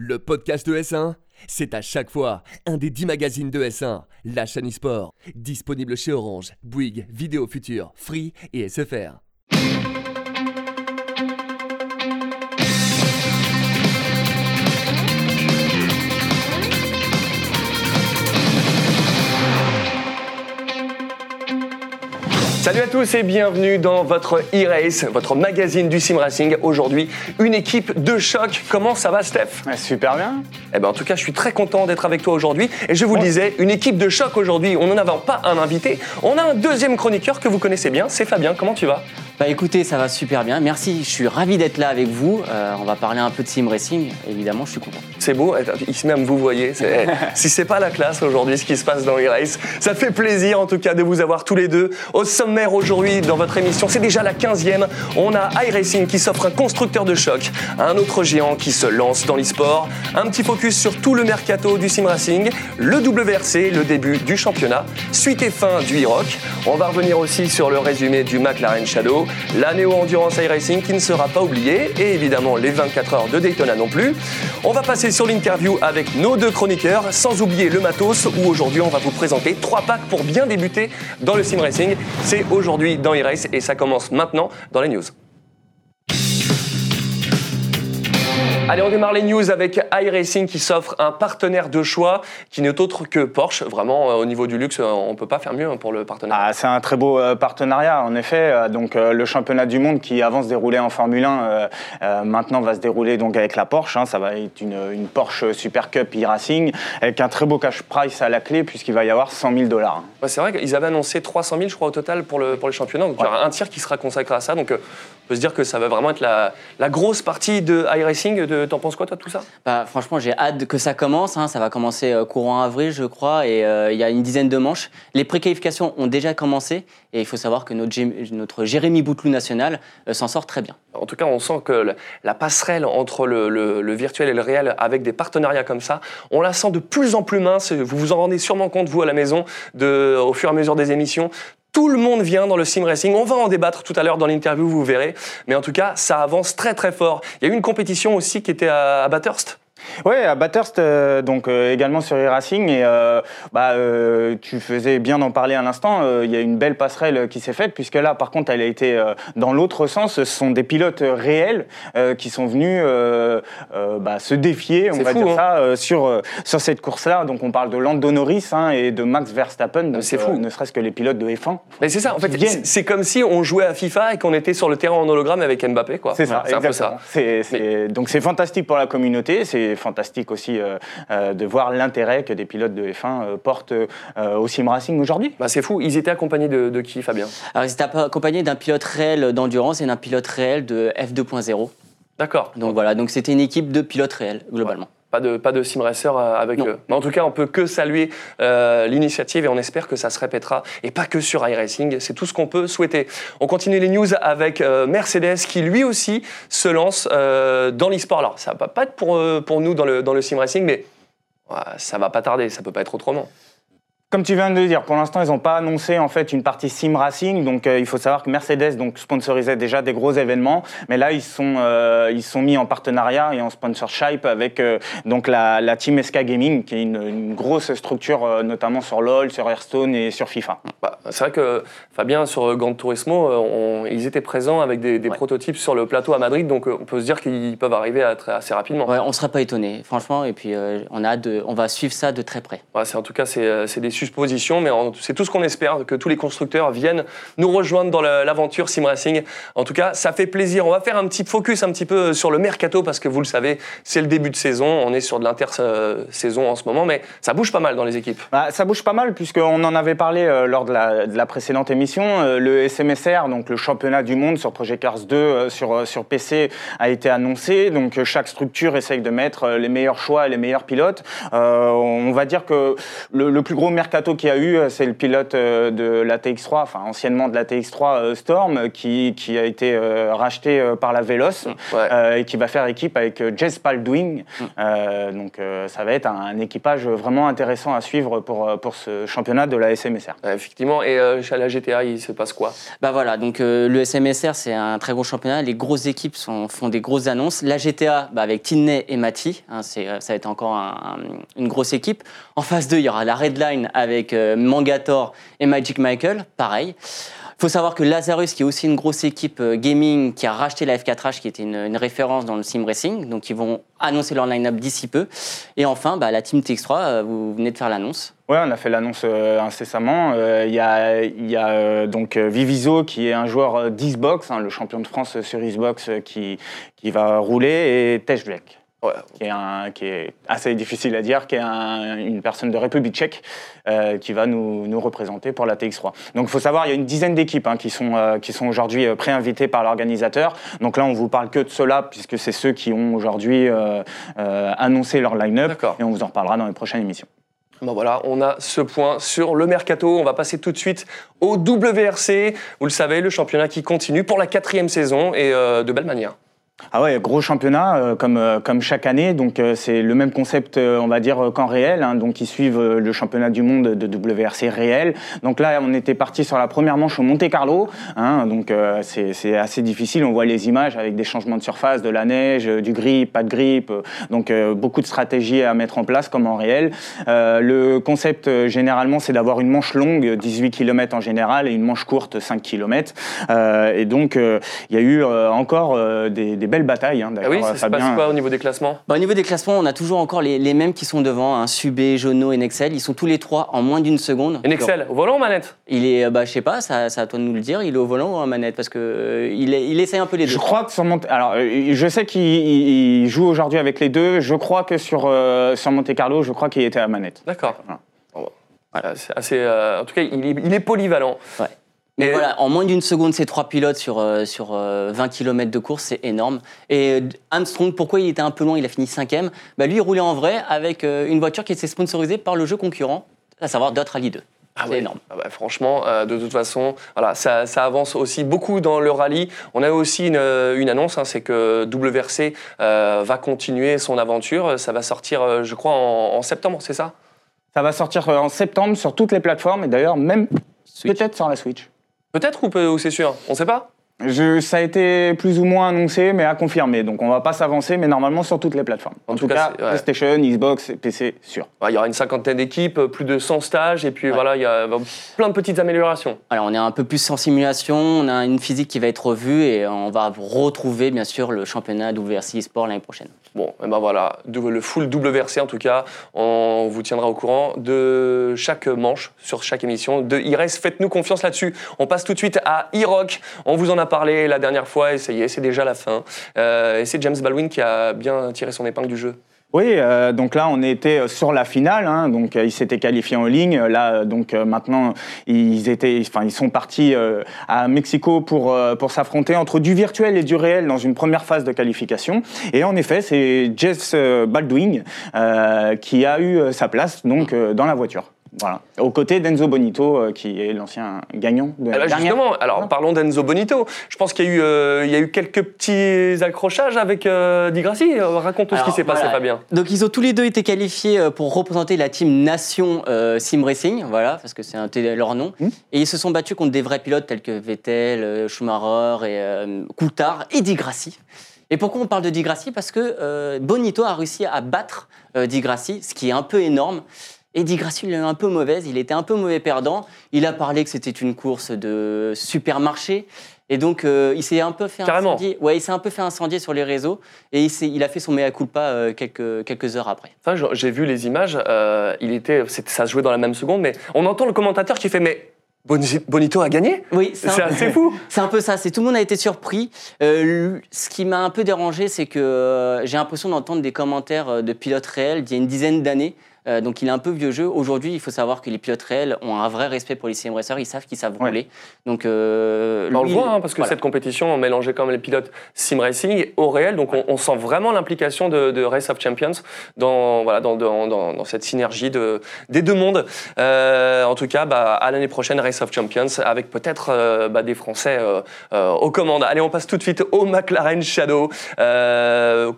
Le podcast de S1, c'est à chaque fois un des 10 magazines de S1, la chaîne e-sport, disponible chez Orange, Bouygues, Vidéo Future, Free et SFR. Salut à tous et bienvenue dans votre e-race, votre magazine du sim racing. Aujourd'hui, une équipe de choc. Comment ça va, Steph? Ouais, super bien. Eh ben, en tout cas, je suis très content d'être avec toi aujourd'hui. Et je vous le disais, une équipe de choc aujourd'hui. On n'en avait pas un invité. On a un deuxième chroniqueur que vous connaissez bien. C'est Fabien. Comment tu vas? Bah écoutez, ça va super bien. Merci, je suis ravi d'être là avec vous. Euh, on va parler un peu de sim racing. Évidemment, je suis content. C'est beau. Ici même, vous voyez. c'est- si c'est pas la classe aujourd'hui, ce qui se passe dans e-race, ça fait plaisir en tout cas de vous avoir tous les deux au sommaire aujourd'hui dans votre émission. C'est déjà la 15e. On a iRacing qui s'offre un constructeur de choc, un autre géant qui se lance dans l'e-sport, un petit focus sur tout le mercato du sim racing, le WRC, le début du championnat, suite et fin du e-rock. On va revenir aussi sur le résumé du McLaren Shadow, la Neo Endurance iRacing qui ne sera pas oubliée et évidemment les 24 heures de Daytona non plus. On va passer sur l'interview avec nos deux chroniqueurs, sans oublier le matos où aujourd'hui on va vous présenter trois packs pour bien débuter dans le sim racing. C'est aujourd'hui dans e-race et ça commence maintenant dans les news. Allez, on démarre les news avec iRacing qui s'offre un partenaire de choix qui n'est autre que Porsche. Vraiment, euh, au niveau du luxe, euh, on ne peut pas faire mieux hein, pour le partenaire. Ah, c'est un très beau euh, partenariat, en effet. Donc, le championnat du monde qui avant se déroulait en Formule 1, euh, euh, maintenant va se dérouler donc avec la Porsche. hein. Ça va être une, une Porsche Super Cup e-Racing avec un très beau cash price à la clé puisqu'il va y avoir 100 000 dollars. Ouais, c'est vrai qu'ils avaient annoncé 300 000, je crois, au total pour le, pour le championnat. Donc, il y aura un tiers qui sera consacré à ça. Donc, on peut se dire que ça va vraiment être la, la grosse partie de iRacing. T'en penses quoi, toi, de tout ça? Bah, franchement, j'ai hâte que ça commence. hein. Ça va commencer euh, courant avril, je crois, et euh, il y a une dizaine de manches. Les préqualifications ont déjà commencé, et il faut savoir que notre, Jé- notre Jérémy Bouteloup national euh, s'en sort très bien. En tout cas, on sent que la passerelle entre le, le- le virtuel et le réel, avec des partenariats comme ça, on la sent de plus en plus mince. Vous vous en rendez sûrement compte, vous, à la maison, de, au fur et à mesure des émissions. Tout le monde vient dans le sim racing. On va en débattre tout à l'heure dans l'interview, vous verrez. Mais en tout cas, ça avance très très fort. Il y a eu une compétition aussi qui était à, à Bathurst. Oui, à Bathurst, euh, donc euh, également sur e-Racing. Et euh, bah, tu faisais bien d'en parler à l'instant. Il y a une belle passerelle qui s'est faite, puisque là, par contre, elle a été dans l'autre sens. Ce sont des pilotes réels qui sont venus bah, se défier, on va fou, dire hein. ça, sur, sur cette course-là. Donc on parle de Lando Norris hein, et de Max Verstappen. donc, C'est fou. ne serait-ce que les pilotes de F1. Mais c'est ça, en fait, c'est- comme si on jouait à FIFA et qu'on était sur le terrain en hologramme avec Mbappé, quoi. C'est ça, C'est un peu ça. C'est- Donc c'est fantastique pour la communauté, c'est fantastique aussi euh, euh, de voir l'intérêt que des pilotes de F1 euh, portent euh, au sim racing aujourd'hui. Bah, c'est fou. Ils étaient accompagnés de, de qui, Fabien? Alors, ils étaient accompagnés d'un pilote réel d'endurance et d'un pilote réel de F2.0. D'accord. Donc voilà, donc c'était une équipe de pilotes réels, globalement. Pas de, pas de sim racer euh, avec Non. eux. Mais en tout cas, on peut que saluer euh, l'initiative et on espère que ça se répétera. Et pas que sur iRacing, c'est tout ce qu'on peut souhaiter. On continue les news avec euh, Mercedes qui lui aussi se lance euh, dans l'e-sport. Alors, ça va pas être pour, pour nous dans le, dans le sim racing, mais ça va pas tarder, ça peut pas être autrement. Comme tu viens de le dire, pour l'instant, ils n'ont pas annoncé en fait une partie sim racing. Donc, euh, il faut savoir que Mercedes donc sponsorisait déjà des gros événements, mais là, ils sont euh, ils sont mis en partenariat et en sponsorship avec euh, donc la, la team SK Gaming, qui est une, une grosse structure, euh, notamment sur LoL, sur Hearthstone et sur FIFA. Bah, c'est vrai que Fabien, sur Gran Turismo, on- ils étaient présents avec des, des Ouais. prototypes sur le plateau à Madrid, donc on peut se dire qu'ils peuvent arriver à très- assez rapidement. Ouais, on ne serait pas étonnés, franchement, et puis euh, on, a hâte de- on va suivre ça de très près. Ouais, c'est- en tout cas, c'est c'est des suppositions, mais c'est tout ce qu'on espère, que tous les constructeurs viennent nous rejoindre dans l'aventure Sim Racing. En tout cas, ça fait plaisir. On va faire un petit focus un petit peu sur le mercato, parce que vous le savez, c'est le début de saison. On est sur de l'inter-saison en ce moment, mais ça bouge pas mal dans les équipes. Bah, ça bouge pas mal puisqu'on en avait parlé euh, lors de la, de la précédente émission. Euh, le SMSR, donc le championnat du monde sur Project Cars 2 euh, sur, euh, sur PC, a été annoncé. Donc euh, chaque structure essaye de mettre euh, les meilleurs choix et les meilleurs pilotes. Euh, on va dire que le plus gros mercato mercato qu'il y a eu, euh, c'est le pilote euh, de la TX3, enfin anciennement de la TX3 euh, Storm, qui, qui a été racheté par la Ouais. euh, et qui va faire équipe avec Jess Baldwin. Euh, donc ça va être un, un équipage vraiment intéressant à suivre pour, pour ce championnat de la SMSR. Ouais, effectivement. Et euh, chez la GTA, il se passe quoi? Bah voilà, donc euh, le SMSR c'est un très gros championnat, les grosses équipes sont- font des grosses annonces. La GTA bah, avec Tinney et Mati, hein, c'est, ça va être encore un- un- une grosse équipe. En phase 2, il y aura la Redline avec euh, Mangator et Magic Michael, pareil. Il faut savoir que Lazarus, qui est aussi une grosse équipe euh, gaming, qui a racheté la F4H, qui était une, référence dans le sim racing, donc ils vont annoncer leur line-up d'ici peu. Et enfin, bah, la Team TX3, euh, vous venez de faire l'annonce. Ouais, on a fait l'annonce incessamment. Il y a, donc Viviso qui est un joueur d'Xbox, hein, le champion de France sur Xbox qui, qui va rouler, et Tej Black. Ouais. Qui est, un, qui est assez difficile à dire, qui est un- une personne de République tchèque euh, qui va nous, nous représenter pour la TX3. Donc il faut savoir, il y a une dizaine d'équipes hein, qui sont, euh, qui sont aujourd'hui euh, préinvitées par l'organisateur. Donc là, on vous parle que de cela, puisque c'est ceux qui ont aujourd'hui euh, annoncé leur line-up. Et on vous en reparlera dans les prochaines émissions. Bon voilà, on a ce point sur le mercato. On va passer tout de suite au WRC. Vous le savez, le championnat qui continue pour la quatrième saison et de belle manière. Ah ouais, gros championnat euh, comme, euh, comme chaque année. Donc euh, c'est le même concept, on va dire, qu'en réel. hein. donc ils suivent le championnat du monde de WRC réel. Donc là, on était parti sur la première manche au Monte Carlo. hein. donc c'est assez difficile. On voit les images avec des changements de surface, de la neige, du grip, pas de grip. donc beaucoup de stratégies à mettre en place comme en réel. Le concept généralement, c'est d'avoir une manche longue, 18 km en général, et une manche courte, 5 km. Et donc il y a eu encore des belles batailles. hein, Ah d'accord, oui, ça se passe quoi au niveau des classements? Bah, au niveau des classements, on a toujours encore les, les mêmes qui sont devant, hein, Subé, Jono et Nexel. Ils sont tous les trois en moins d'une seconde. Et Excel, au volant ou manette? Il est, euh, bah, je sais pas, ça, ça à toi de nous le dire. Il est au volant ou en manette? Parce que euh, il, essaie un peu les deux. Je crois que sur Monte... Alors, euh, je sais qu'il il- il joue aujourd'hui avec les deux. Je crois que sur, euh, sur Monte Carlo, je crois qu'il était à manette. D'accord. Voilà. Assez, euh, en tout cas, il est, il est polyvalent. Ouais. Mais voilà, en moins d'une seconde, ces trois pilotes sur, euh, sur euh, 20 km de course, c'est énorme. Et euh, Armstrong, pourquoi il était un peu loin Il a fini cinquième? Bah, lui, il roulait en vrai avec euh, une voiture qui était sponsorisée par le jeu concurrent, à savoir Dot Rally 2. c'est ouais. énorme. Ah bah, franchement, euh, de toute façon, voilà, ça, ça avance aussi beaucoup dans le rallye. On a aussi une, une annonce, hein, c'est que WRC euh, va continuer son aventure. Ça va sortir, euh, je crois, en, en septembre, c'est ça? Ça va sortir euh, en septembre sur toutes les plateformes et d'ailleurs même peut-être sur la Switch. Peut-être ou, c'est sûr On ne sait pas Je, ça a été plus ou moins annoncé, mais à confirmer. Donc on va pas s'avancer, mais normalement sur toutes les plateformes. En, En tout, tout cas, cas, c'est- ouais. PlayStation, Xbox, PC, sûr. Ouais, Il y aura une cinquantaine d'équipes, plus de 100 stages, et puis voilà, il y a bah, plein de petites améliorations. Alors, on est un peu plus en simulation, on a une physique qui va être revue et on va retrouver bien sûr le championnat WRC Sport l'année prochaine. Bon, et ben voilà, le full WRC en tout cas, on vous tiendra au courant de chaque manche sur chaque émission de e Faites-nous confiance là-dessus. On passe tout de suite à e-rock. On vous en a parlé la dernière fois c'est déjà la fin. Euh, et c'est James Baldwin qui a bien tiré son épingle du jeu. Oui, euh, donc là on était sur la finale, hein, donc euh, ils s'étaient qualifiés en ligne. Là, donc maintenant ils étaient, enfin ils sont partis à Mexico pour pour s'affronter entre du virtuel et du réel dans une première phase de qualification. Et en effet, c'est euh, Baldwin qui a eu sa place donc dans la voiture. Voilà, aux côtés d'Enzo Bonito, euh, qui est l'ancien gagnant de Ah la bah, dernière. justement, alors parlons d'Enzo Bonito. Je pense qu'il y, a eu, euh, il y a eu quelques petits accrochages avec euh, Di Grassi. Raconte tout ce qui s'est passé. Fabien. Donc ils ont tous les deux été qualifiés pour représenter la team Nation euh, Sim Racing, voilà, parce que c'est leur nom. Hmm. Et ils se sont battus contre des vrais pilotes tels que Vettel, Schumacher et euh, Coulthard et Di Grassi. Et pourquoi on parle de Di Grassi? Parce que euh, Bonito a réussi à battre euh, Di Grassi, ce qui est un peu énorme. Et Di Grassi, il est un peu mauvaise, il était un peu mauvais perdant. Il a parlé que c'était une course de supermarché. Et donc, euh, il s'est un peu fait Carrément. incendier. Ouais, il s'est un peu fait incendier sur les réseaux. Et il, a fait son mea culpa euh, quelques, quelques heures après. Enfin, j'ai- vu les images. euh, il était, ça se jouait dans la même seconde, mais on entend le commentateur qui fait mais Boni- Bonito a gagné? Oui, c'est assez fou. c'est un peu ça. C'est tout le monde a été surpris. Euh, ce qui m'a un peu dérangé, c'est que euh, j'ai l'impression d'entendre des commentaires de pilotes réels d'il y a une dizaine d'années. Euh, donc il est un peu vieux jeu. Aujourd'hui, il faut savoir que les pilotes réels ont un vrai respect pour les sim racers. Ils savent qu'ils savent Ouais. rouler. Donc euh, Bah, on le voit, hein, parce que voilà. cette compétition mélangeait quand même les pilotes sim racing au réel, donc on, on sent vraiment l'implication de, de Race of Champions dans, voilà, dans, dans, dans- dans cette synergie de, des deux mondes. Euh, en tout cas, bah, à l'année prochaine, Race of Champions, avec peut-être bah, des Français aux commandes. Allez, on passe tout de suite au McLaren Shadow,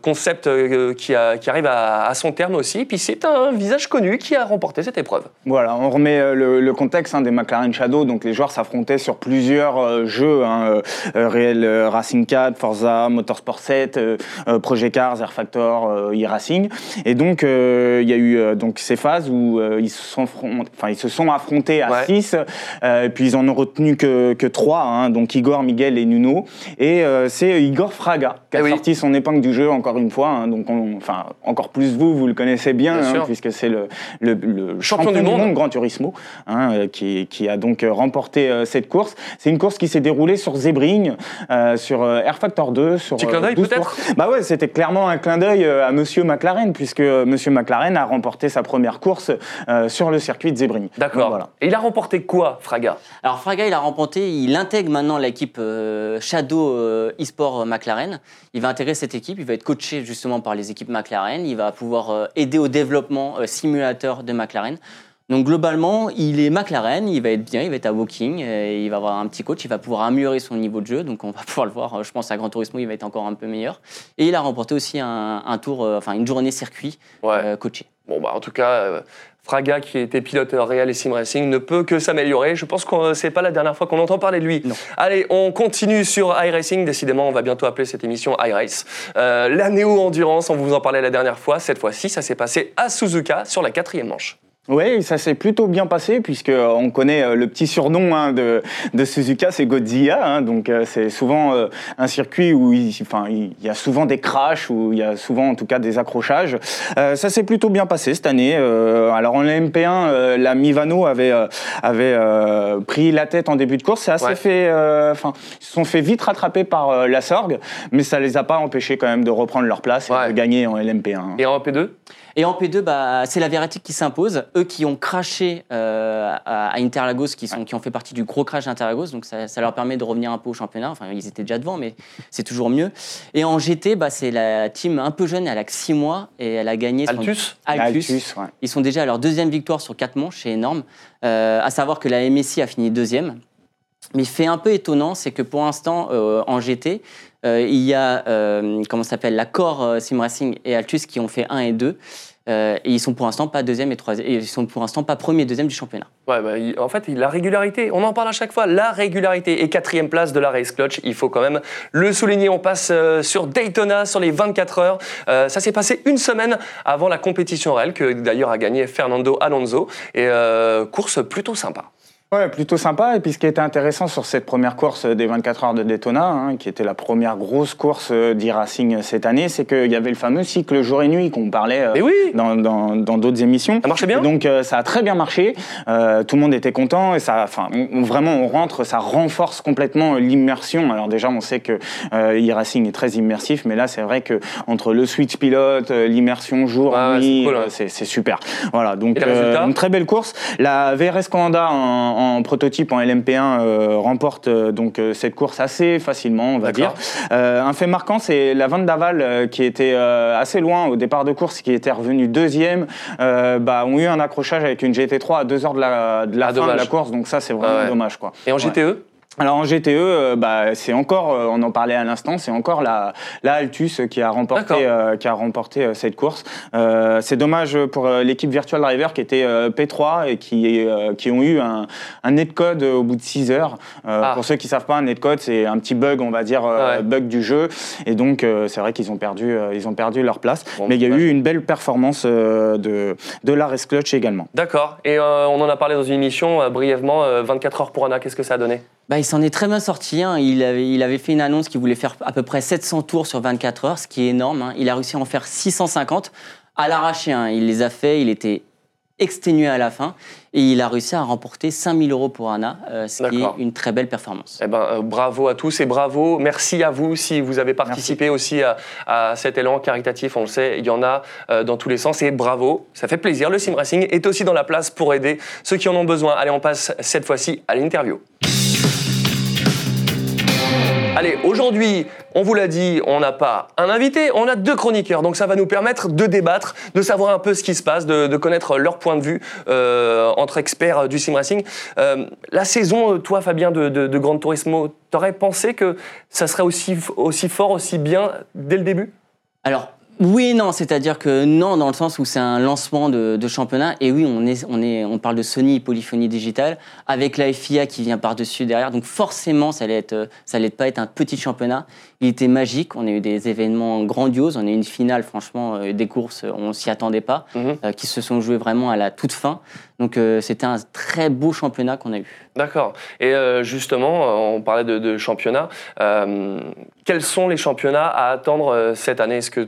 concept qui, a- qui arrive à, à son terme aussi. Puis c'est un visage connu qui a remporté cette épreuve. Voilà, on remet euh, le, le contexte hein, des McLaren Shadow. Donc les joueurs s'affrontaient sur plusieurs euh, jeux, hein, euh, Real Racing 4, Forza, Motorsport 7, euh, euh, Project Cars, Air Factor, euh, e-Racing. Et donc euh, il y a eu euh, donc ces phases où euh, ils, se sont, affron- enfin, ils se sont affrontés à Ouais. 6, et puis ils en ont retenu que, que 3, donc Igor, Miguel et Nuno. Et euh, c'est Igor Fraga qui a Eh oui. sorti son épingle du jeu encore une fois. hein. donc on- enfin encore plus vous, vous le connaissez bien, hein, puisque c'est le, le, le Champion du monde. Gran Turismo, hein, euh, qui, qui a donc euh, remporté euh, cette course. C'est une course qui s'est déroulée sur Sebring, euh, sur Air Factor 2, sur Petit clin d'œil, 12 peut-être. Bah ouais, c'était clairement un clin d'œil à Monsieur McLaren, puisque Monsieur McLaren a remporté sa première course euh, sur le circuit de Sebring. Donc, D'accord. Voilà. Et il a remporté quoi, Fraga? Alors Fraga, il a remporté, il intègre maintenant l'équipe euh, Shadow euh, eSport McLaren. Il va intégrer cette équipe, il va être coaché justement par les équipes McLaren, il va pouvoir euh, aider au développement euh, simulateur de McLaren. Donc globalement, il est McLaren, il va être bien, il va être à Woking, il va avoir un petit coach, il va pouvoir améliorer son niveau de jeu, donc on va pouvoir le voir, je pense à Gran Turismo, il va être encore un peu meilleur. Et il a remporté aussi un, un tour, euh, enfin une journée circuit Ouais. euh, coaché. Bon, bah, en tout cas, euh, Fraga, qui était pilote réel et sim racing, ne peut que s'améliorer. Je pense que c'est pas la dernière fois qu'on entend parler de lui. Non. Allez, on continue sur iRacing. Décidément, on va bientôt appeler cette émission iRace. Euh, la néo-endurance, on vous en parlait la dernière fois. Cette fois-ci, ça s'est passé à Suzuka sur la quatrième manche. Oui, ça s'est plutôt bien passé puisque euh, on connaît euh, le petit surnom hein, de, de Suzuka, c'est Godzilla. hein, donc euh, c'est souvent euh, un circuit où il, enfin, il y a souvent des crashs, où il y a souvent en tout cas des accrochages. Euh, ça s'est plutôt bien passé cette année. Alors en MP1, euh, la Mivano avait, avait pris la tête en début de course. C'est assez Ouais. fait, enfin, ils se sont fait vite rattraper par la Sorgue, mais ça les a pas empêchés quand même de reprendre leur place et Ouais. de gagner en LMP1. hein. Et en P2 Et en P2, bah, c'est la Verretic qui s'impose. Eux qui ont craché euh, à Interlagos, qui, sont, qui ont fait partie du gros crash d'Interlagos, donc ça, ça leur permet de revenir un peu au championnat. Enfin, ils étaient déjà devant, mais c'est toujours mieux. Et en GT, bah, c'est la team un peu jeune, elle a que 6 mois et elle a gagné. Altus Altus. Altus, ouais. Ils sont déjà à leur deuxième victoire sur 4 manches, c'est énorme. Euh, à savoir que la MSI a fini deuxième. Mais fait un peu étonnant, c'est que pour l'instant, euh, en GT, euh, il y a, euh, comment s'appelle, la Core euh, Sim Racing et Altus qui ont fait 1 et 2. Euh, et ils sont pour l'instant pas deuxième et troisième. Ils sont pour l'instant pas premier et deuxième du championnat. Ouais, bah, en fait, la régularité, on en parle à chaque fois, la régularité et quatrième place de la Race Clutch, il faut quand même le souligner. On passe euh, sur Daytona, sur les 24 heures. Euh, ça s'est passé une semaine avant la compétition réelle, que d'ailleurs a gagné Fernando Alonso. Et course plutôt sympa. Ouais, plutôt sympa. Et puis ce qui était intéressant sur cette première course des 24 heures de Daytona, hein, qui était la première grosse course euh, d'e-racing cette année, c'est qu'il y avait le fameux cycle jour et nuit qu'on parlait euh, oui dans dans- dans d'autres émissions. Ça marchait bien Et donc euh, ça a très bien marché. Euh, tout le monde était content et ça, enfin, vraiment on rentre, ça renforce complètement l'immersion. Alors déjà, on sait que euh, e-racing est très immersif, mais là c'est vrai que entre le switch pilote, euh, l'immersion jour ouais, nuit, c'est cool, ouais. euh, c'est c'est super. Voilà, donc une très belle course. La VRS Canada en, en prototype en LMP1 euh, remporte euh, donc euh, cette course assez facilement, on va dire. Un fait marquant, c'est la Van Daval qui était assez loin au départ de course, qui était revenu deuxième, bah, ont eu un accrochage avec une GT3 à deux heures de la, de la Ah, fin dommage. de la course, donc ça c'est vraiment Ah ouais. dommage quoi. Et en. GTE Alors en GTE, euh, bah, c'est encore, euh, on en parlait à l'instant, c'est encore la, la Altus qui a remporté, euh, qui a remporté cette course. C'est dommage pour l'équipe Virtual Driver qui était euh, P3 et qui, qui ont eu un, un netcode au bout de 6 heures. Ah. Pour ceux qui savent pas, un netcode c'est un petit bug, on va dire Ouais. bug du jeu, et donc c'est vrai qu'ils ont perdu, ils ont perdu leur place. Bon, Mais il y a eu une belle performance de de la Clutch également. D'accord. Et on en a parlé dans une émission brièvement. euh, 24 heures pour Anna, qu'est-ce que ça a donné? Bah, il s'en est très bien sorti. hein. Il, avait, il avait fait une annonce qu'il voulait faire à peu près 700 tours sur 24 heures, ce qui est énorme. hein. Il a réussi à en faire 650 à l'arraché. hein. Il les a fait. Il était exténué à la fin. Et il a réussi à remporter 5000 euros pour Anna, euh, ce qui est une très belle performance. Eh ben, euh, bravo à tous et bravo. Merci à vous si vous avez participé aussi à, à cet élan caritatif. On le sait, il y en a euh, dans tous les sens et bravo. Ça fait plaisir. Le Sim Racing est aussi dans la place pour aider ceux qui en ont besoin. Allez, on passe cette fois-ci à l'interview. Allez, aujourd'hui, on vous l'a dit, on n'a pas un invité, on a deux chroniqueurs. Donc ça va nous permettre de débattre, de savoir un peu ce qui se passe, de, connaître leur point de vue euh, entre experts du sim racing. Euh, la saison, euh, toi Fabien de, de, de Gran Turismo, t'aurais pensé que ça serait aussi, aussi fort, aussi bien dès le début? Alors, oui et non, c'est-à-dire que non, dans le sens où c'est un lancement de, de championnat, et oui, on, est, on, est, on parle de Sony Polyphonie Digitale, avec la FIA qui vient par-dessus derrière, donc forcément, ça allait, être, ça allait pas être un petit championnat. Il était magique, on a eu des événements grandioses, on a eu une finale, franchement, euh, des courses, on s'y attendait pas, Mhm. euh, qui se sont jouées vraiment à la toute fin. Donc euh, c'était un très beau championnat qu'on a eu. D'accord. Et euh, justement, on parlait de, de championnats. Euh, quels sont les championnats à attendre cette année? Est-ce que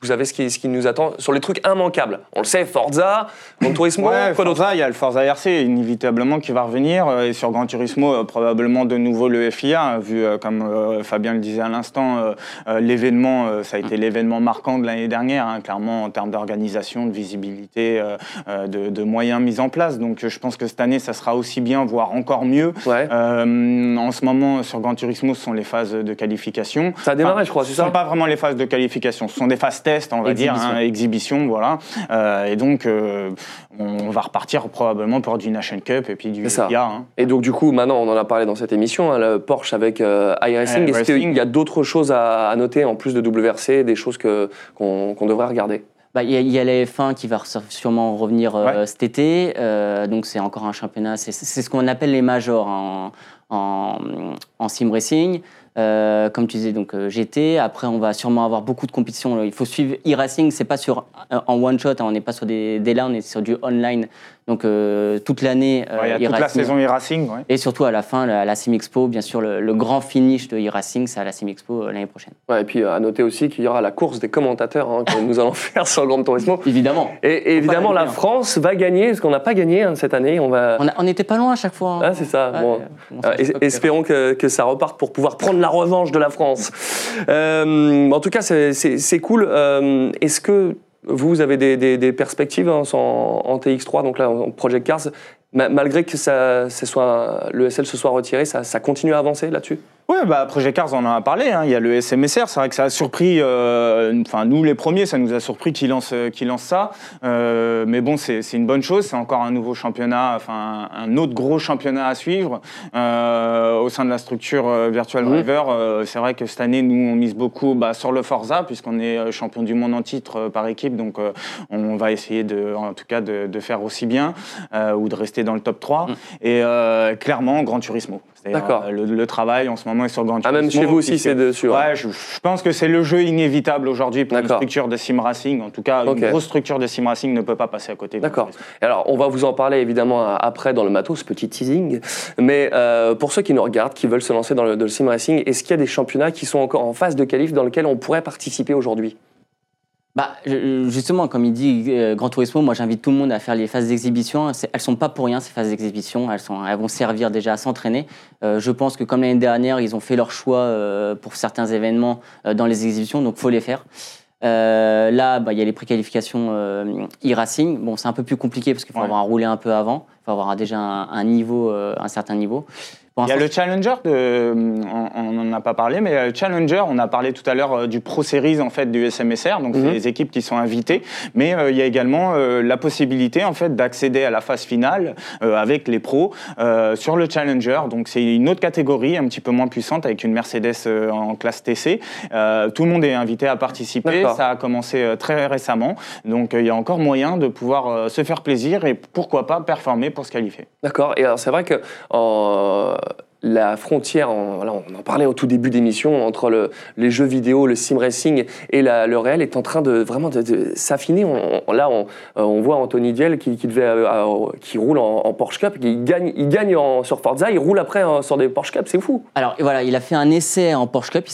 vous avez ce qui, ce qui nous attend sur les trucs immanquables. On le sait, Forza, Gran Turismo, Ouais, quoi d'autre Forza, il y a le Forza RC inévitablement qui va revenir euh, et sur Gran Turismo euh, probablement de nouveau le FIA hein, vu euh, comme Fabien le disait à l'instant l'événement ça a été l'événement marquant de l'année dernière hein, clairement en termes d'organisation de visibilité de, de moyens mis en place. Donc je pense que cette année ça sera aussi bien voire encore mieux. Ouais. Euh, en ce moment sur Gran Turismo ce sont les phases de qualification. Ça a démarré, je crois, c'est ce ne ça sont pas vraiment les phases de qualification ce sont des phases on va dire Exhibition. hein, exhibition voilà Euh, et donc euh, on va repartir probablement pour du Nation Cup et puis du ça. Hein. Et donc, du coup, maintenant, on en a parlé dans cette émission, hein, le Porsche avec euh, iRacing. Est-ce qu'il y a d'autres choses à, à noter en plus de WRC, des choses que- qu'on devrait regarder? Bah, Il y, a- il y a la F1 qui va re- sûrement revenir euh, Ouais. cet été. euh, donc c'est encore un championnat. C'est c'est ce qu'on appelle les majors en, en, en sim racing. Euh, comme tu disais, donc euh, GT. Après, on va sûrement avoir beaucoup de compétitions. Il faut suivre e-racing. C'est pas sur euh, en one shot. hein, on n'est pas sur des, des on est sur du online. Donc euh, toute l'année, euh, Ouais, il y a toute la e-racing. saison e-racing. ouais. Et surtout à la fin, la, la Sim Expo, bien sûr, le, le grand finish de e-racing, c'est à la Sim Expo euh, l'année prochaine. Ouais, Et puis, euh, à noter aussi qu'il y aura la course des commentateurs hein, que nous allons faire sur le Gran Turismo. Évidemment. Et, et évidemment, la hein. France va gagner, parce qu'on n'a pas gagné hein, cette année. On va... N'était pas loin à chaque fois. hein. Ah, c'est ça. Ouais, bon. euh, Euh, espérons que, que ça reparte pour pouvoir prendre la revanche de la France. Euh, en tout cas, c'est- cool. Euh, Est-ce que vous, avez des, perspectives hein, en, en TX3, donc là, en Project Cars, ma- malgré que ça, soit, le SL se soit retiré, ça continue à avancer là-dessus? Oui, bah, Project Cars, on en a parlé. hein. Il y a le SMSR. C'est vrai que ça a surpris. euh, Enfin, nous, les premiers, ça nous a surpris qu'ils lancent, euh, qu'ils lancent ça. Euh, mais bon, c'est c'est une bonne chose. C'est encore un nouveau championnat, enfin, un autre gros championnat à suivre euh, au sein de la structure euh, Virtual Mhm. Driver. Euh, c'est vrai que cette année, nous, on mise beaucoup bah, sur le Forza, puisqu'on est champion du monde en titre par équipe. Donc, euh, on va essayer, de, en tout cas, de, de faire aussi bien euh, ou de rester dans le top 3. Mhm. Et euh, clairement, Grand Turismo. D'accord. euh, Le, le travail en ce moment est sur Grand Ah, même Turismo, chez vous aussi, c'est dessus. Ouais, je, je pense que c'est le jeu inévitable aujourd'hui pour une structure de sim racing. En tout cas, Ok. une grosse structure de sim racing ne peut pas passer à côté. D'accord. Turismo. Alors, on va vous en parler évidemment après dans le matos, petit teasing. Mais euh, pour ceux qui nous regardent, qui veulent se lancer dans le, dans le sim racing, est-ce qu'il y a des championnats qui sont encore en phase de qualif dans lesquels on pourrait participer aujourd'hui? Bah, justement, comme il dit euh, Grand Turismo, moi j'invite tout le monde à faire les phases d'exhibition. Elles sont pas pour rien ces phases d'exhibition. Elles, sont, elles vont servir déjà à s'entraîner. Euh, je pense que comme l'année dernière, ils ont fait leur choix euh, pour certains événements euh, dans les exhibitions, donc faut les faire. Euh, là, bah, il y a les préqualifications euh, e-racing. Bon, c'est un peu plus compliqué parce qu'il faut Ouais. avoir roulé un peu avant. Il faut avoir déjà un, un niveau, euh, un certain niveau. Il y a le Challenger, de, on n'en a pas parlé, mais le Challenger, on a parlé tout à l'heure euh, du Pro Series en fait, du SMSR, donc Mhm. c'est les équipes qui sont invitées, mais euh, il y a également euh, la possibilité en fait, d'accéder à la phase finale euh, avec les pros euh, sur le Challenger, donc c'est une autre catégorie un petit peu moins puissante avec une Mercedes euh, en classe TC. Euh, tout le monde est invité à participer, ça a commencé euh, très récemment, donc euh, il y a encore moyen de pouvoir euh, se faire plaisir et pourquoi pas performer pour se qualifier. D'accord. Et alors, c'est vrai que la frontière, on en parlait au tout début d'émission, entre le- les jeux vidéo, le sim racing et le réel est en train de vraiment s'affiner. Là, on, euh, on voit Anthony Diel qui, qui, euh, qui roule en, Porsche Cup, il gagne, il gagne sur Forza, il roule après euh, sur des Porsche Cup, c'est fou. Alors voilà, il a fait un essai en Porsche Cup.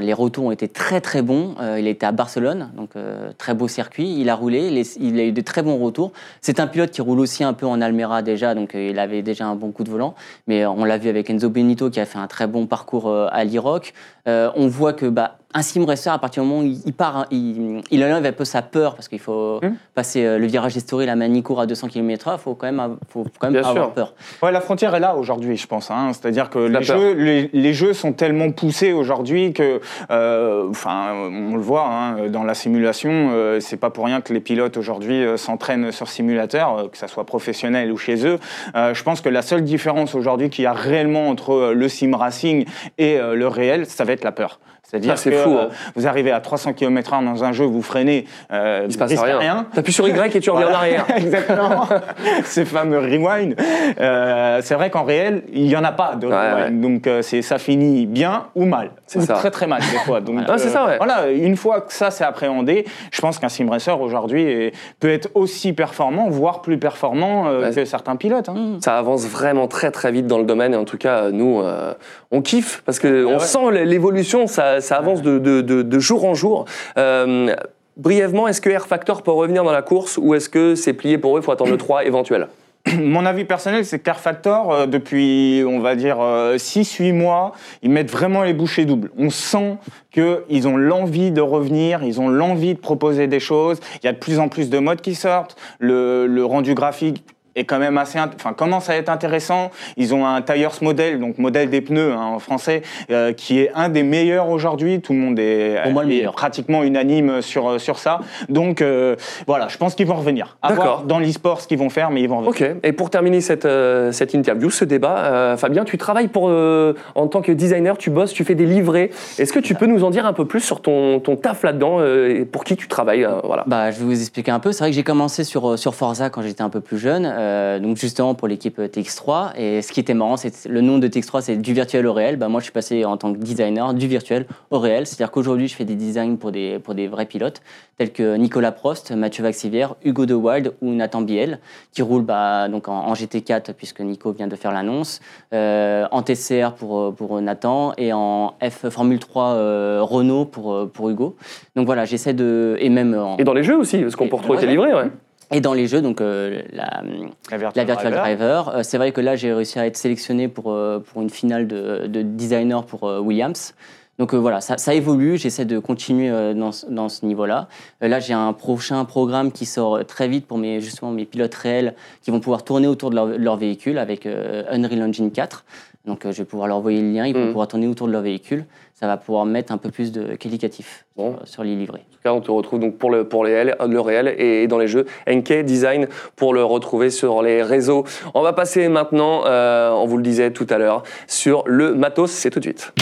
Les retours ont été très très bons. Euh, il était à Barcelone, donc très beau circuit. Il a roulé, il a eu de très bons retours. C'est un pilote qui roule aussi un peu en Almera déjà, donc il avait déjà un bon coup de volant. Mais on l'a vu avec Enzo Benito qui a fait un très bon parcours euh, à l'Iroc. Euh, on voit que bah, un sim racer, à partir du moment où il, part, hein, il, il enlève un peu sa peur parce qu'il faut Hum. passer euh, le virage d'Estoril à Manicourt à 200 km/h. Il faut quand même, faut quand avoir sûr. peur. Ouais, la frontière est là aujourd'hui, je pense. hein. C'est-à-dire que La les jeux, les, les jeux sont tellement poussés aujourd'hui que, euh, enfin, on le voit hein, dans la simulation. euh, c'est pas pour rien que les pilotes aujourd'hui euh, s'entraînent sur simulateur, euh, que ça soit professionnel ou chez eux. Euh, je pense que la seule différence aujourd'hui qu'il y a réellement entre le sim racing et euh, le réel, ça va être la peur. C'est-à-dire Ah, c'est que fou, euh, hein. vous arrivez à 300 km/h dans un jeu, vous freinez, euh, Il se passe risque rien. T'appuies sur Y et tu reviens en arrière. Exactement. Ces fameux rewind. Euh, c'est vrai qu'en réel, il n'y en a pas de Ouais, rewind. Donc euh, c'est ça finit bien ou mal. C'est Ou ça. très très mal des fois. Donc, Ah, c'est ça, ouais. Voilà, une fois que ça c'est appréhendé, je pense qu'un sim racer aujourd'hui peut être aussi performant, voire plus performant euh, que certains pilotes. hein. Ça avance vraiment très très vite dans le domaine et en tout cas nous euh, on kiffe parce que on ouais. sent l'évolution, ça, ça avance de, de- de- de jour en jour. Euh, brièvement, est-ce que Air Factor peut revenir dans la course ou est-ce que c'est plié pour eux, il faut attendre le 3 éventuel? Mon avis personnel, c'est que Car Factor, euh, depuis, on va dire, 6-8 mois, ils mettent vraiment les bouchées doubles. On sent qu'ils ont l'envie de revenir, ils ont l'envie de proposer des choses. Il y a de plus en plus de modes qui sortent. Le, le rendu graphique est quand même assez, enfin commence à être intéressant. Ils ont un tires model, donc modèle des pneus hein, en français, euh, qui est un des meilleurs aujourd'hui. Tout le monde est, Pour moi, le est meilleur. pratiquement unanime sur sur ça. Donc euh, voilà, je pense qu'ils vont revenir. À D'accord. voir dans l'e-sport ce qu'ils vont faire, mais ils vont revenir. Ok. Et pour terminer cette, euh, cette interview, ce débat, euh, Fabien, tu travailles pour, euh, en tant que designer, tu bosses, tu fais des livrets. Est-ce que tu peux nous en dire un peu plus sur ton, ton taf là-dedans euh, et pour qui tu travailles euh, voilà. Bah, je vais vous expliquer un peu. C'est vrai que j'ai commencé sur, euh, sur Forza quand j'étais un peu plus jeune, euh, donc justement pour l'équipe TX3. Et ce qui était marrant, c'est le nom de TX3, c'est du virtuel au réel. Bah, moi, je suis passé en tant que designer du virtuel au réel. C'est-à-dire qu'aujourd'hui, je fais des designs pour des, pour des vrais pilotes, tels que Nicolas Prost, Mathieu Vaxivière, Hugo De Wild ou Nathan Biel, qui roulent bah, donc en, en GT4, puisque Nico vient de faire l'annonce, euh, en TCR pour, pour Nathan et en F Formule 3 euh, Renault pour, pour Hugo. Donc voilà, j'essaie de. Et même en, Et dans les jeux aussi, parce qu'on peut retrouver tes livrets. Ouais. Et dans les jeux, donc euh, la, La la Virtual Driver. Euh, c'est vrai que là, j'ai réussi à être sélectionné pour, euh, pour une finale de, de designer pour euh, Williams. Donc euh, voilà, ça, ça évolue, j'essaie de continuer euh, dans, dans ce niveau-là. Euh, là, j'ai un prochain programme qui sort très vite pour mes, justement mes pilotes réels qui vont pouvoir tourner autour de leur, leur véhicule avec euh, Unreal Engine 4. Donc euh, je vais pouvoir leur envoyer le lien, ils vont Mhm. pouvoir tourner autour de leur véhicule. Ça va pouvoir mettre un peu plus de qualificatif Bon. sur, sur les livrets. En tout cas, on te retrouve donc pour le, pour les L- le réel et dans les jeux. NK Design pour le retrouver sur les réseaux. On va passer maintenant, euh, on vous le disait tout à l'heure, sur le matos. C'est tout de suite.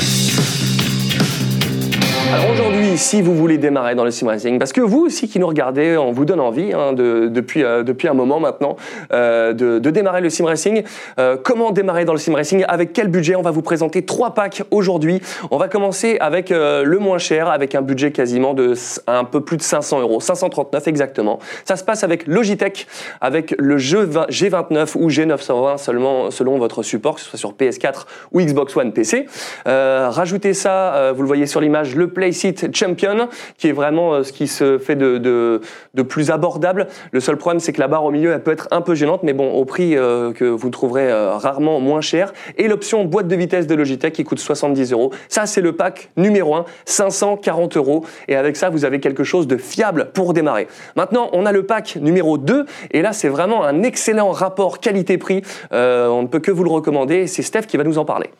Alors aujourd'hui, si vous voulez démarrer dans le sim racing, parce que vous aussi qui nous regardez, on vous donne envie hein, de- depuis, euh, depuis un moment maintenant euh, de, de démarrer le sim racing. Euh, comment démarrer dans le sim racing? Avec quel budget? On va vous présenter trois packs aujourd'hui. On va commencer avec euh, le moins cher, avec un budget quasiment de un peu plus de 500 euros, 539 exactement. Ça se passe avec Logitech, avec le jeu 20 G29 ou G920 seulement selon votre support, que ce soit sur PS4 ou Xbox One PC. Euh, rajoutez ça, euh, vous le voyez sur l'image, le Playseat Champion, qui est vraiment euh, ce qui se fait de, plus abordable. Le seul problème, c'est que la barre au milieu, elle peut être un peu gênante, mais bon, au prix euh, que vous trouverez euh, rarement moins cher. Et l'option boîte de vitesse de Logitech qui coûte 70 euros. Ça, c'est le pack numéro 1, 540 euros. Et avec ça, vous avez quelque chose de fiable pour démarrer. Maintenant, on a le pack numéro 2. Et là, c'est vraiment un excellent rapport qualité-prix. On ne peut que vous le recommander. C'est Steph qui va nous en parler.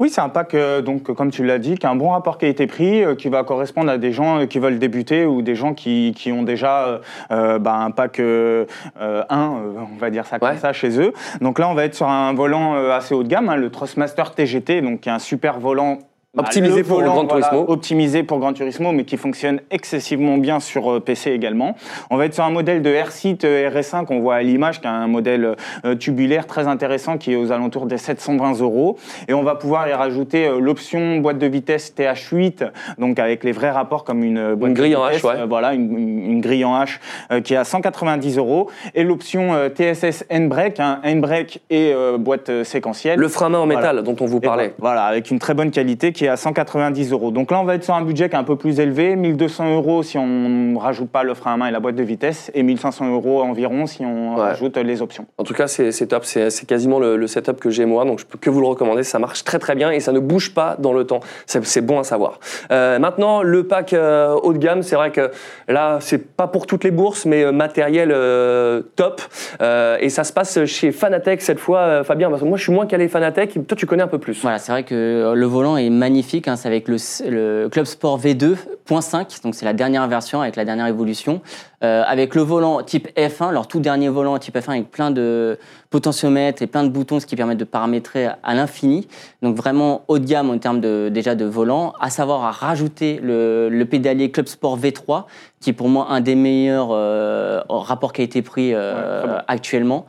Oui, c'est un pack, euh, donc, comme tu l'as dit, qui a un bon rapport qualité-prix, euh, qui va correspondre à des gens euh, qui veulent débuter ou des gens qui, qui ont déjà euh, bah, un pack 1, on va dire ça comme Ouais. ça, chez eux. Donc là, on va être sur un volant euh, assez haut de gamme, hein, le Trustmaster TGT, donc qui est un super volant Optimisé le pour volant, Gran voilà, Turismo. Optimisé pour Gran Turismo, mais qui fonctionne excessivement bien sur euh, PC également. On va être sur un modèle de R-Seat euh, RS5 qu'on voit à l'image, qui est un modèle euh, tubulaire très intéressant qui est aux alentours des 720 euros. Et on va pouvoir y rajouter l'option boîte de vitesse TH8, donc avec les vrais rapports comme une boîte Une grille de en H, ouais. voilà, une, grille en H qui est à 190 euros. Et l'option TSS N-Brake, un N-Brake et boîte séquentielle. Le frein à main en métal dont on vous parlait. Voilà, avec une très bonne qualité qui est à 190 euros. Donc là, on va être sur un budget qui est un peu plus élevé, 1200 euros si on ne rajoute pas le frein à main et la boîte de vitesse, et 1500 euros environ si on Ouais. rajoute les options. En tout cas, c'est c'est top. C'est c'est quasiment le, le setup que j'ai moi, donc je peux que vous le recommander. Ça marche très très bien et ça ne bouge pas dans le temps. C'est c'est bon à savoir. Euh, maintenant, le pack euh, haut de gamme, c'est vrai que là, c'est pas pour toutes les bourses, mais euh, matériel euh, top. Euh, et ça se passe chez Fanatec cette fois, euh, Fabien, parce que moi, je suis moins calé Fanatec. Toi, tu connais un peu plus. Voilà, c'est vrai que le volant est magnifique. Hein, c'est avec le, le Club Sport V2.5, donc c'est la dernière version avec la dernière évolution. Euh, avec le volant type F1, leur tout dernier volant type F1 avec plein de potentiomètres et plein de boutons, ce qui permet de paramétrer à l'infini. Donc vraiment haut de gamme en termes de, déjà de volant. À savoir à rajouter le, le pédalier Club Sport V3, qui est pour moi un des meilleurs euh, rapports qualité-prix euh, Ouais, très bon. actuellement.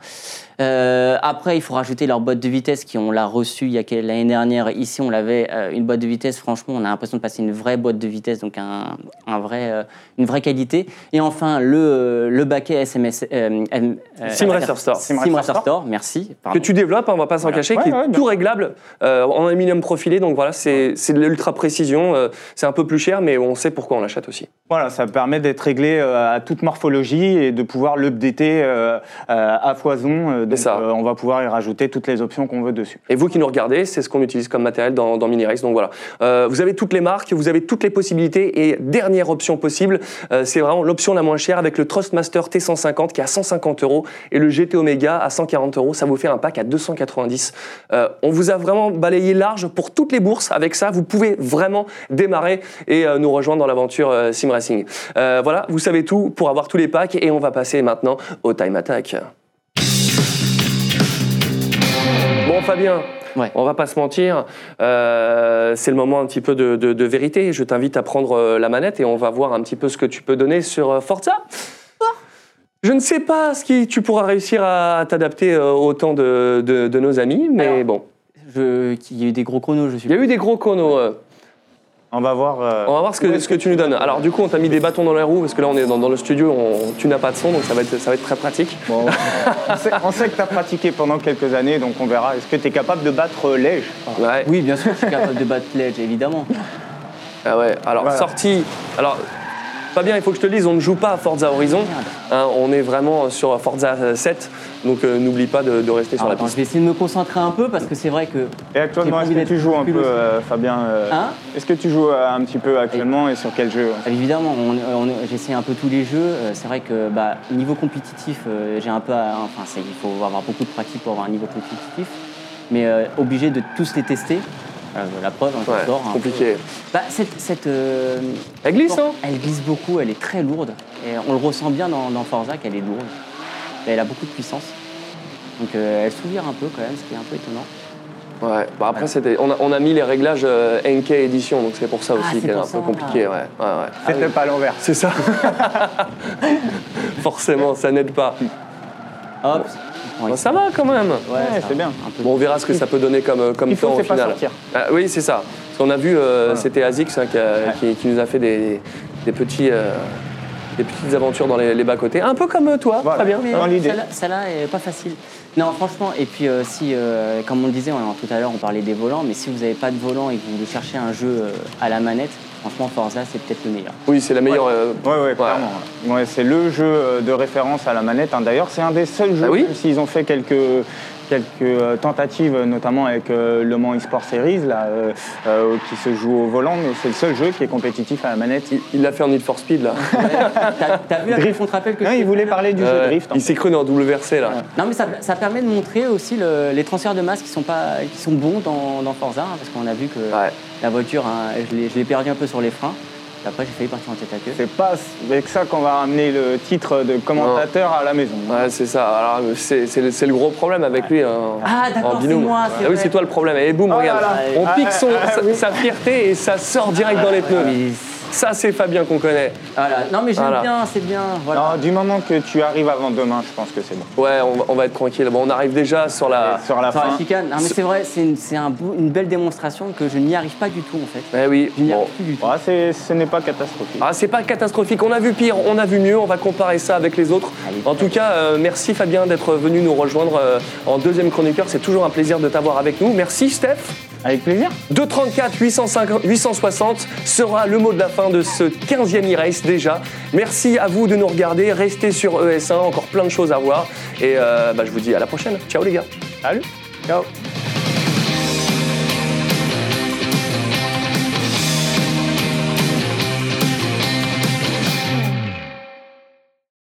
Euh, après, il faut rajouter leur boîte de vitesse qui on l'a reçue il y a quel- l'année dernière. Ici, on l'avait euh, une boîte de vitesse. Franchement, on a l'impression de passer une vraie boîte de vitesse, donc un, un vrai, une vraie qualité. Et enfin, le, euh, le baquet SMS. euh, euh, Sim Racer Store. Sim Sim Racer Racer Store, merci. que tu développes, hein, on va pas s'en Voilà. cacher, Ouais, qui est tout réglable euh, en aluminium profilé. Donc voilà, c'est c'est de l'ultra précision. euh, c'est un peu plus cher, mais on sait pourquoi on l'achète aussi. Voilà, ça permet d'être réglé euh, à toute morphologie et de pouvoir l'updater euh, euh, à foison. euh, donc, ça. euh, on va pouvoir y rajouter toutes les options qu'on veut dessus. Et vous qui nous regardez, c'est ce qu'on utilise comme matériel dans, dans Mini Race. Donc voilà, Euh, vous avez toutes les marques, vous avez toutes les possibilités. Et dernière option possible, euh, c'est vraiment l'option la moins chère avec le Trustmaster T150 qui est à 150 euros et le GT Omega à 140 euros. Ça vous fait un pack à 290. Euh, on vous a vraiment balayé large pour toutes les bourses. Avec ça, vous pouvez vraiment démarrer et euh, nous rejoindre dans l'aventure euh, Sim Racing. Euh, voilà, vous savez tout pour avoir tous les packs et on va passer maintenant au Time Attack. Bon Fabien, Ouais. on va pas se mentir, euh, c'est le moment un petit peu de, de- de vérité. Je t'invite à prendre euh, la manette et on va voir un petit peu ce que tu peux donner sur euh, Forza. Je ne sais pas ce qui tu pourras réussir à t'adapter au temps de, de- de nos amis, mais Alors, bon. Je, il y a eu des gros chronos, je suis. Il y a eu des gros conos. euh. On va voir. euh, On va voir ce que, ce que tu nous donnes. Alors du coup, on t'a mis des bâtons dans les roues parce que là, on est dans, dans le studio, on- tu n'as pas de son, donc ça va être, ça va être très pratique. bon, on sait, on sait que tu as pratiqué pendant quelques années, donc on verra. Est-ce que tu es capable de battre euh, Lège? Ouais. Oui, bien sûr, je suis capable de battre Ledge, évidemment. Ah ouais, alors Voilà. sortie. Alors, Fabien, il faut que je te le dise, on ne joue pas à Forza Horizon. Merde. Hein, on est vraiment sur Forza 7, donc euh, n'oublie pas de, de rester sur la attends, piste. je vais essayer de me concentrer un peu parce que c'est vrai que. Et actuellement, est-ce que tu joues un peu, euh, Fabien euh, Hein Est-ce que tu joues euh, un petit peu actuellement et sur quel jeu Ah, Évidemment, on, on- j'essaie un peu tous les jeux. Euh, C'est vrai que bah, niveau compétitif, euh, j'ai un peu, à- enfin, il faut avoir beaucoup de pratique pour avoir un niveau compétitif, mais euh, obligé de tous les tester. Euh, la preuve, hein, Ouais, j'adore, un compliqué. peu. Bah, cette, cette, euh, Elle glisse, hein elle glisse beaucoup, elle est très lourde, et on le ressent bien dans, dans Forza qu'elle est lourde. Et elle a beaucoup de puissance. Donc euh, elle souvire un peu quand même, ce qui est un peu étonnant. Ouais, bah après, c'était, on, a, on a mis les réglages euh, NK Edition, donc c'est pour ça Ah, aussi c'est qu'elle est pour un ça. peu compliquée. Ouais, ouais, ouais. C'était pas à l'envers. C'est ça. Forcément, ça n'aide pas. Hop, bon, ça va quand même. ouais, c'est bien. Bon, on verra ce que ça peut donner comme, comme Il faut, temps au pas final. sortir. Ah, oui, c'est ça. Parce qu'on a vu, euh, c'était Azix hein, qui, a- qui- qui nous a fait des, des petits, euh, des petites aventures dans les, les bas-côtés. Un peu comme euh, toi, Voilà. très bien. Dans l'idée. celle-là- est pas facile. Non, franchement, et puis euh, si, euh, comme on le disait on- tout à l'heure, on parlait des volants, mais si vous n'avez pas de volant et que vous voulez chercher un jeu euh, à la manette, franchement, Forza, c'est peut-être le meilleur. Oui, c'est la meilleure. euh, Ouais, ouais, clairement. Ouais, c'est le jeu euh, de référence à la manette. hein. D'ailleurs, c'est un des seuls jeux, Ah oui même s'ils ont fait quelques, quelques euh, tentatives, notamment avec euh, Le Mans eSport Series, là, euh, euh, qui se joue au volant, mais c'est le seul jeu qui est compétitif à la manette. il- l'a fait en Need for Speed là. T'as vu à quel fond te rappelle que Non, il voulait parler du jeu Euh, de drift. en il s'est cru dans WRC là. Non, mais ça, ça permet de montrer aussi le- les transferts de masse qui sont, pas, qui sont bons dans, dans Forza, hein, parce qu'on a vu que Ouais. la voiture, hein, je l'ai- je l'ai perdu un peu sur les freins. Après, j'ai failli partir en tête à queue. C'est pas avec ça qu'on va ramener le titre de commentateur à la maison. Ouais, c'est ça. Alors, c'est c'est le, c'est le gros problème avec lui. hein, Ah, d'accord, en c'est moi, c'est Ah oui, c'est toi le problème. Et boum, Oh là regarde. là. On Ah, pique ah, son, ah, sa, oui. sa fierté et ça sort direct dans les pneus. Ça, c'est Fabien qu'on connaît. Voilà. Non, mais j'aime Voilà. bien, c'est bien. Voilà. Non, du moment que tu arrives avant demain, je pense que c'est bon. Ouais, on, va- on va être tranquille. Bon, on arrive déjà sur la. Sur la Sur la fin. chicane. Non, mais c'est vrai, c'est une, c'est un beau- une belle démonstration que je n'y arrive pas du tout, en fait. Eh oui. Je n'y Bon. arrive plus du tout. Ouais, c'est- ce n'est pas catastrophique. Ah, c'est pas catastrophique. On a vu pire, on a vu mieux. On va comparer ça avec les autres. Allez. En tout cas, euh, merci Fabien d'être venu nous rejoindre euh, en deuxième chroniqueur. C'est toujours un plaisir de t'avoir avec nous. Merci Steph. Avec plaisir. 234 850 860 sera le mot de la fin de ce 15e e-race déjà. Merci à vous de nous regarder. Restez sur ES1, encore plein de choses à voir. Et euh, bah, je vous dis à la prochaine. Ciao les gars. Salut. Ciao.